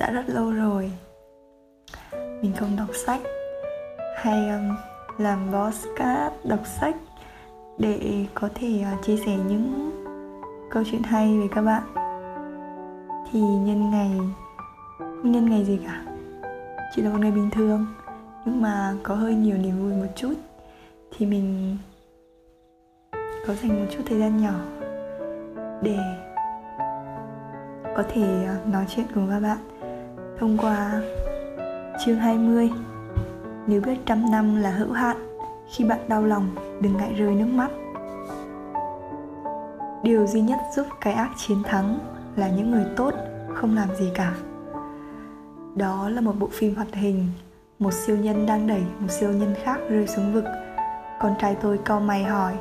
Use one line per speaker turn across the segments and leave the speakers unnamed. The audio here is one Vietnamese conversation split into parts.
đã rất lâu rồi. Mình không đọc sách. Hay um, làm podcast đọc sách để có thể uh, chia sẻ những câu chuyện hay với các bạn. Thì nhân ngày không nhân ngày gì cả. Chỉ là một ngày bình thường. Nhưng mà có hơi nhiều niềm vui một chút. Thì mình có dành một chút thời gian nhỏ để có thể à, nói chuyện cùng các bạn thông qua, chương 20 Nếu biết trăm năm là hữu hạn, Khi bạn đau lòng, đừng ngại rơi nước mắt. Điều duy nhất giúp cái ác chiến thắng là những người tốt không làm gì cả. Đó là một bộ phim hoạt hình, Một siêu nhân đang đẩy một siêu nhân khác rơi xuống vực. Con trai tôi cau mày hỏi,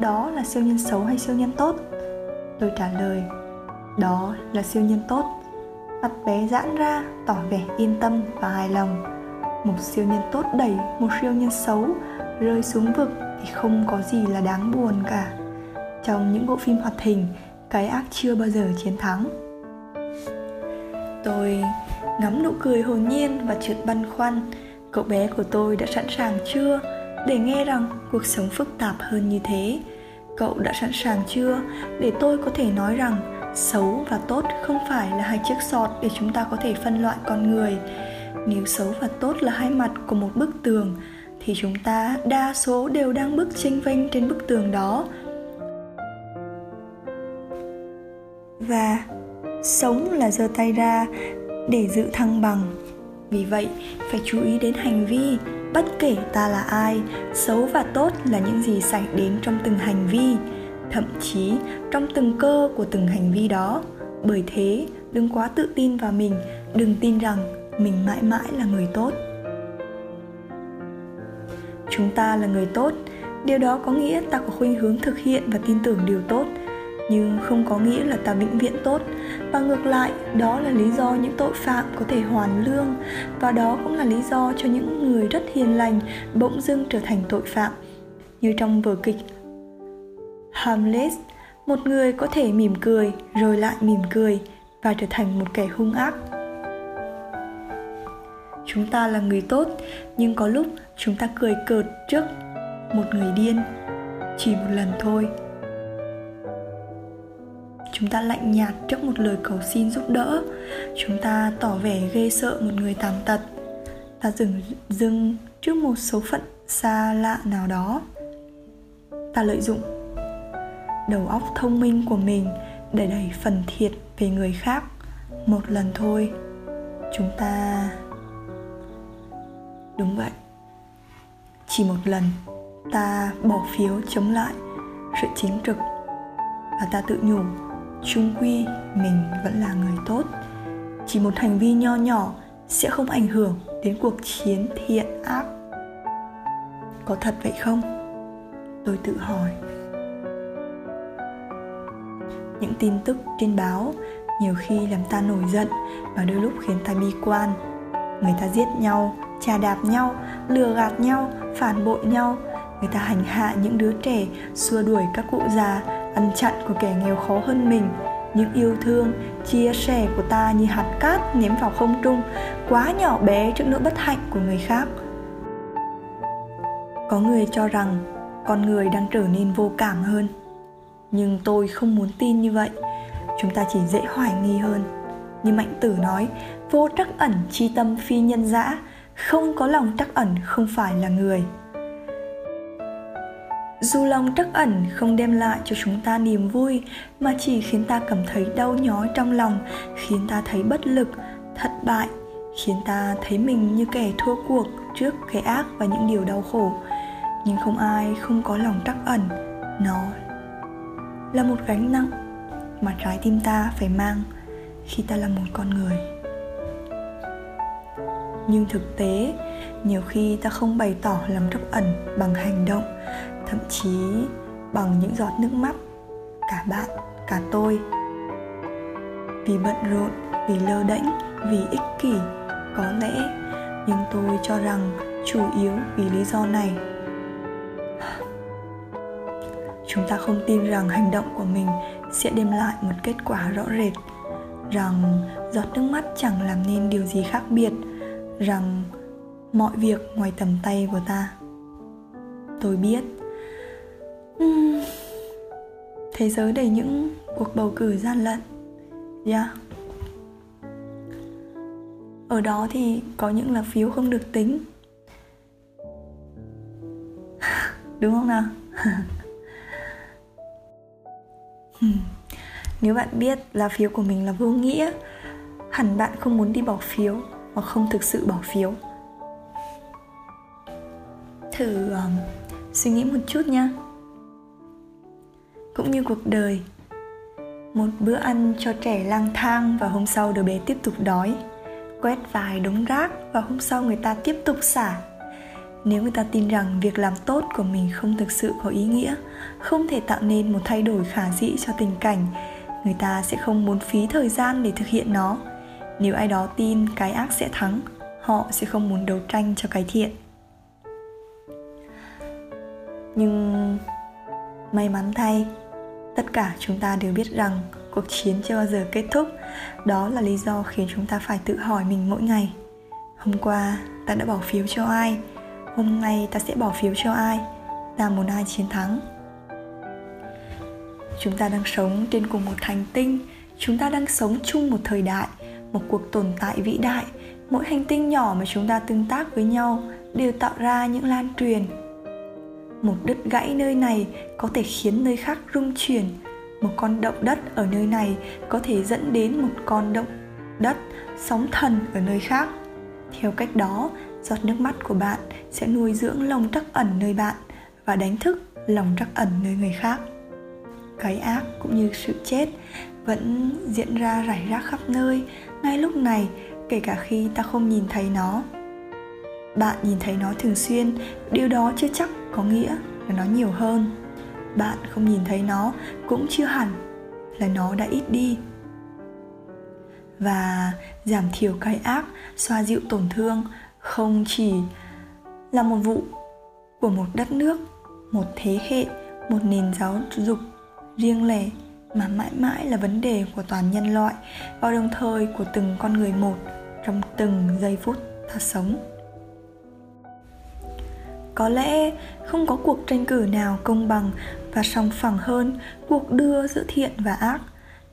Đó là siêu nhân xấu hay siêu nhân tốt? Tôi trả lời, Đó là siêu nhân tốt. Mặt bé giãn ra, tỏ vẻ yên tâm và hài lòng. Một siêu nhân tốt đẩy một siêu nhân xấu rơi xuống vực thì không có gì là đáng buồn cả. Trong những bộ phim hoạt hình, cái ác chưa bao giờ chiến thắng. Tôi ngắm nụ cười hồn nhiên và chợt băn khoăn, cậu bé của tôi đã sẵn sàng chưa để nghe rằng cuộc sống phức tạp hơn như thế? Cậu đã sẵn sàng chưa để tôi có thể nói rằng xấu và tốt không phải là hai chiếc sọt để chúng ta có thể phân loại con người. Nếu xấu và tốt là hai mặt của một bức tường, thì chúng ta đa số đều đang bước chênh vênh trên bức tường đó. Và sống là giơ tay ra để giữ thăng bằng. Vì vậy, phải chú ý đến hành vi, bất kể ta là ai. Xấu và tốt là những gì xảy đến trong từng hành vi thậm chí trong từng cơ của từng hành vi đó. Bởi thế, đừng quá tự tin vào mình, đừng tin rằng mình mãi mãi là người tốt. Chúng ta là người tốt, điều đó có nghĩa ta có khuynh hướng thực hiện và tin tưởng điều tốt. Nhưng không có nghĩa là ta vĩnh viễn tốt và ngược lại, đó là lý do những tội phạm có thể hoàn lương, và đó cũng là lý do cho những người rất hiền lành bỗng dưng trở thành tội phạm. Như trong vở kịch Harmless, một người có thể mỉm cười rồi lại mỉm cười và trở thành một kẻ hung ác. Chúng ta là người tốt, nhưng có lúc chúng ta cười cợt trước một người điên chỉ một lần thôi. Chúng ta lạnh nhạt trước một lời cầu xin giúp đỡ, chúng ta tỏ vẻ ghê sợ một người tàn tật, ta dừng dưng trước một số phận xa lạ nào đó. Ta lợi dụng đầu óc thông minh của mình để đẩy phần thiệt về người khác. Một lần thôi. Chúng ta đúng vậy. Chỉ một lần, ta bỏ phiếu chống lại sự chính trực và ta tự nhủ trung quy mình vẫn là người tốt. Chỉ một hành vi nho nhỏ sẽ không ảnh hưởng đến cuộc chiến thiện ác. Có thật vậy không? Tôi tự hỏi những tin tức trên báo, nhiều khi làm ta nổi giận và đôi lúc khiến ta bi quan. Người ta giết nhau chà đạp nhau, lừa gạt nhau, phản bội nhau. Người ta hành hạ những đứa trẻ, xua đuổi các cụ già, ăn chặn của kẻ nghèo khó hơn mình. Những yêu thương, chia sẻ của ta như hạt cát ném vào không trung, quá nhỏ bé trước nỗi bất hạnh của người khác. Có người cho rằng con người đang trở nên vô cảm hơn nhưng tôi không muốn tin như vậy. Chúng ta chỉ dễ hoài nghi hơn. Như mạnh tử nói, vô trắc ẩn chi tâm phi nhân dã, không có lòng trắc ẩn không phải là người. Dù lòng trắc ẩn không đem lại cho chúng ta niềm vui, mà chỉ khiến ta cảm thấy đau nhói trong lòng, khiến ta thấy bất lực, thất bại, khiến ta thấy mình như kẻ thua cuộc trước cái ác và những điều đau khổ. Nhưng không ai không có lòng trắc ẩn, nó là một gánh nặng mà trái tim ta phải mang khi ta là một con người. Nhưng thực tế, nhiều khi ta không bày tỏ lòng trắc ẩn bằng hành động, thậm chí bằng những giọt nước mắt, cả bạn, cả tôi. Vì bận rộn, vì lơ đễnh, vì ích kỷ, có lẽ, nhưng tôi cho rằng chủ yếu vì lý do này chúng ta không tin rằng hành động của mình sẽ đem lại một kết quả rõ rệt rằng giọt nước mắt chẳng làm nên điều gì khác biệt rằng mọi việc ngoài tầm tay của ta. Tôi biết. Uhm, thế giới đầy những cuộc bầu cử gian lận. Yeah ở đó thì có những là phiếu không được tính. Đúng không nào? Ừ. nếu bạn biết là phiếu của mình là vô nghĩa hẳn bạn không muốn đi bỏ phiếu hoặc không thực sự bỏ phiếu. Thử um, suy nghĩ một chút nha cũng như cuộc đời một bữa ăn cho trẻ lang thang và hôm sau đứa bé tiếp tục đói quét vài đống rác và hôm sau người ta tiếp tục xả nếu người ta tin rằng việc làm tốt của mình không thực sự có ý nghĩa, không thể tạo nên một thay đổi khả dĩ cho tình cảnh, người ta sẽ không muốn phí thời gian để thực hiện nó. Nếu ai đó tin cái ác sẽ thắng, họ sẽ không muốn đấu tranh cho cái thiện. Nhưng may mắn thay, tất cả chúng ta đều biết rằng cuộc chiến chưa bao giờ kết thúc. Đó là lý do khiến chúng ta phải tự hỏi mình mỗi ngày. Hôm qua, ta đã bỏ phiếu cho ai? Hôm nay ta sẽ bỏ phiếu cho ai? Ta muốn ai chiến thắng? Chúng ta đang sống trên cùng một hành tinh. Chúng ta đang sống chung một thời đại, một cuộc tồn tại vĩ đại. Mỗi hành tinh nhỏ mà chúng ta tương tác với nhau đều tạo ra những lan truyền. Một đứt gãy nơi này có thể khiến nơi khác rung chuyển. Một con động đất ở nơi này có thể dẫn đến một con động đất sóng thần ở nơi khác. Theo cách đó giọt nước mắt của bạn sẽ nuôi dưỡng lòng trắc ẩn nơi bạn và đánh thức lòng trắc ẩn nơi người khác. Cái ác cũng như sự chết vẫn diễn ra rải rác khắp nơi ngay lúc này, kể cả khi ta không nhìn thấy nó. Bạn nhìn thấy nó thường xuyên, điều đó chưa chắc có nghĩa là nó nhiều hơn. Bạn không nhìn thấy nó cũng chưa hẳn là nó đã ít đi. Và giảm thiểu cái ác, xoa dịu tổn thương không chỉ là một vụ của một đất nước, một thế hệ, một nền giáo dục riêng lẻ mà mãi mãi là vấn đề của toàn nhân loại và đồng thời của từng con người một trong từng giây phút ta sống. Có lẽ không có cuộc tranh cử nào công bằng và song phẳng hơn cuộc đua giữa thiện và ác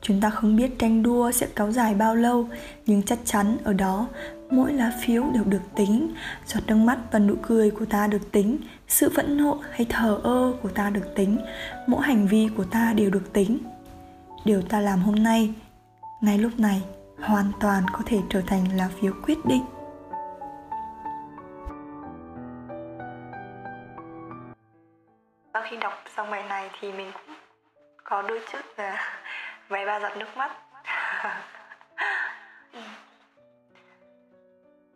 chúng ta không biết tranh đua sẽ kéo dài bao lâu, nhưng chắc chắn ở đó mỗi lá phiếu đều được tính. Giọt nước mắt và nụ cười của ta được tính, sự phẫn nộ hay thờ ơ của ta được tính, mỗi hành vi của ta đều được tính. Điều ta làm hôm nay, ngay lúc này, hoàn toàn có thể trở thành lá phiếu quyết định. Sau khi đọc xong bài này thì mình cũng có đôi chút là vài ba giọt nước mắt.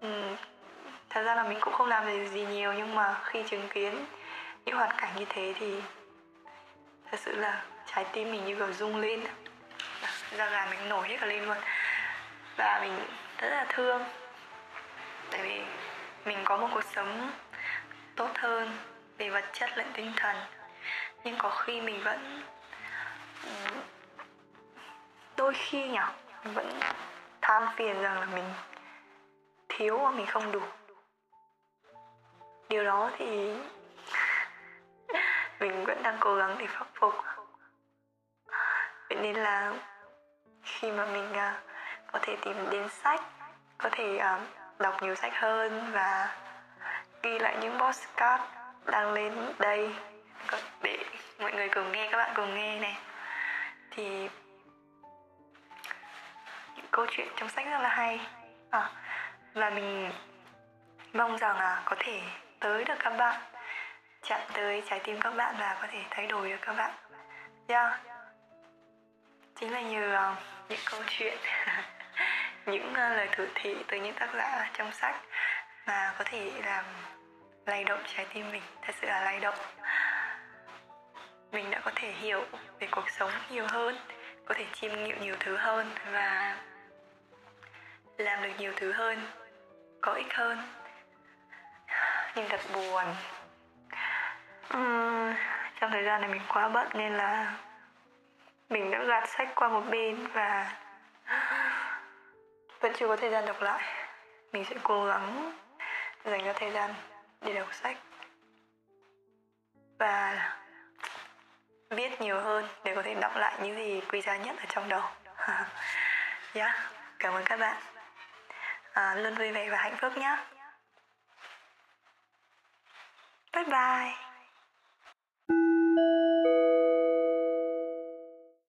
Ừ. thật ra là mình cũng không làm gì, gì nhiều nhưng mà khi chứng kiến những hoàn cảnh như thế thì thật sự là trái tim mình như kiểu rung lên. Ra gà mình nổi hết cả lên luôn. Và mình rất là thương. Tại vì mình có một cuộc sống tốt hơn về vật chất lẫn tinh thần. Nhưng có khi mình vẫn đôi khi nhỉ mình vẫn than phiền rằng là mình thiếu và mình không đủ. Điều đó thì mình vẫn đang cố gắng để khắc phục. Vậy nên là khi mà mình uh, có thể tìm đến sách có thể uh, đọc nhiều sách hơn và ghi lại những postcard đang lên đây để mọi người cùng nghe các bạn cùng nghe này thì câu chuyện trong sách rất là hay. À, và mình mong rằng là có thể tới được các bạn chạm tới trái tim các bạn và có thể thay đổi được các bạn. Yeah. chính là nhờ uh, những câu chuyện những uh, lời thử thị từ những tác giả trong sách mà có thể làm lay động trái tim mình. Thật sự là lay động. Mình đã có thể hiểu về cuộc sống nhiều hơn có thể chiêm nghiệm nhiều thứ hơn và làm được nhiều thứ hơn có ích hơn. Nhưng thật buồn. Uhm, trong thời gian này mình quá bận nên là mình đã gạt sách qua một bên và vẫn chưa có thời gian đọc lại. Mình sẽ cố gắng dành ra thời gian để đọc sách và viết nhiều hơn để có thể đọc lại những gì quý giá nhất ở trong đầu. Yeah, cảm ơn các bạn à, luôn vui vẻ và hạnh phúc nhé. Bye bye.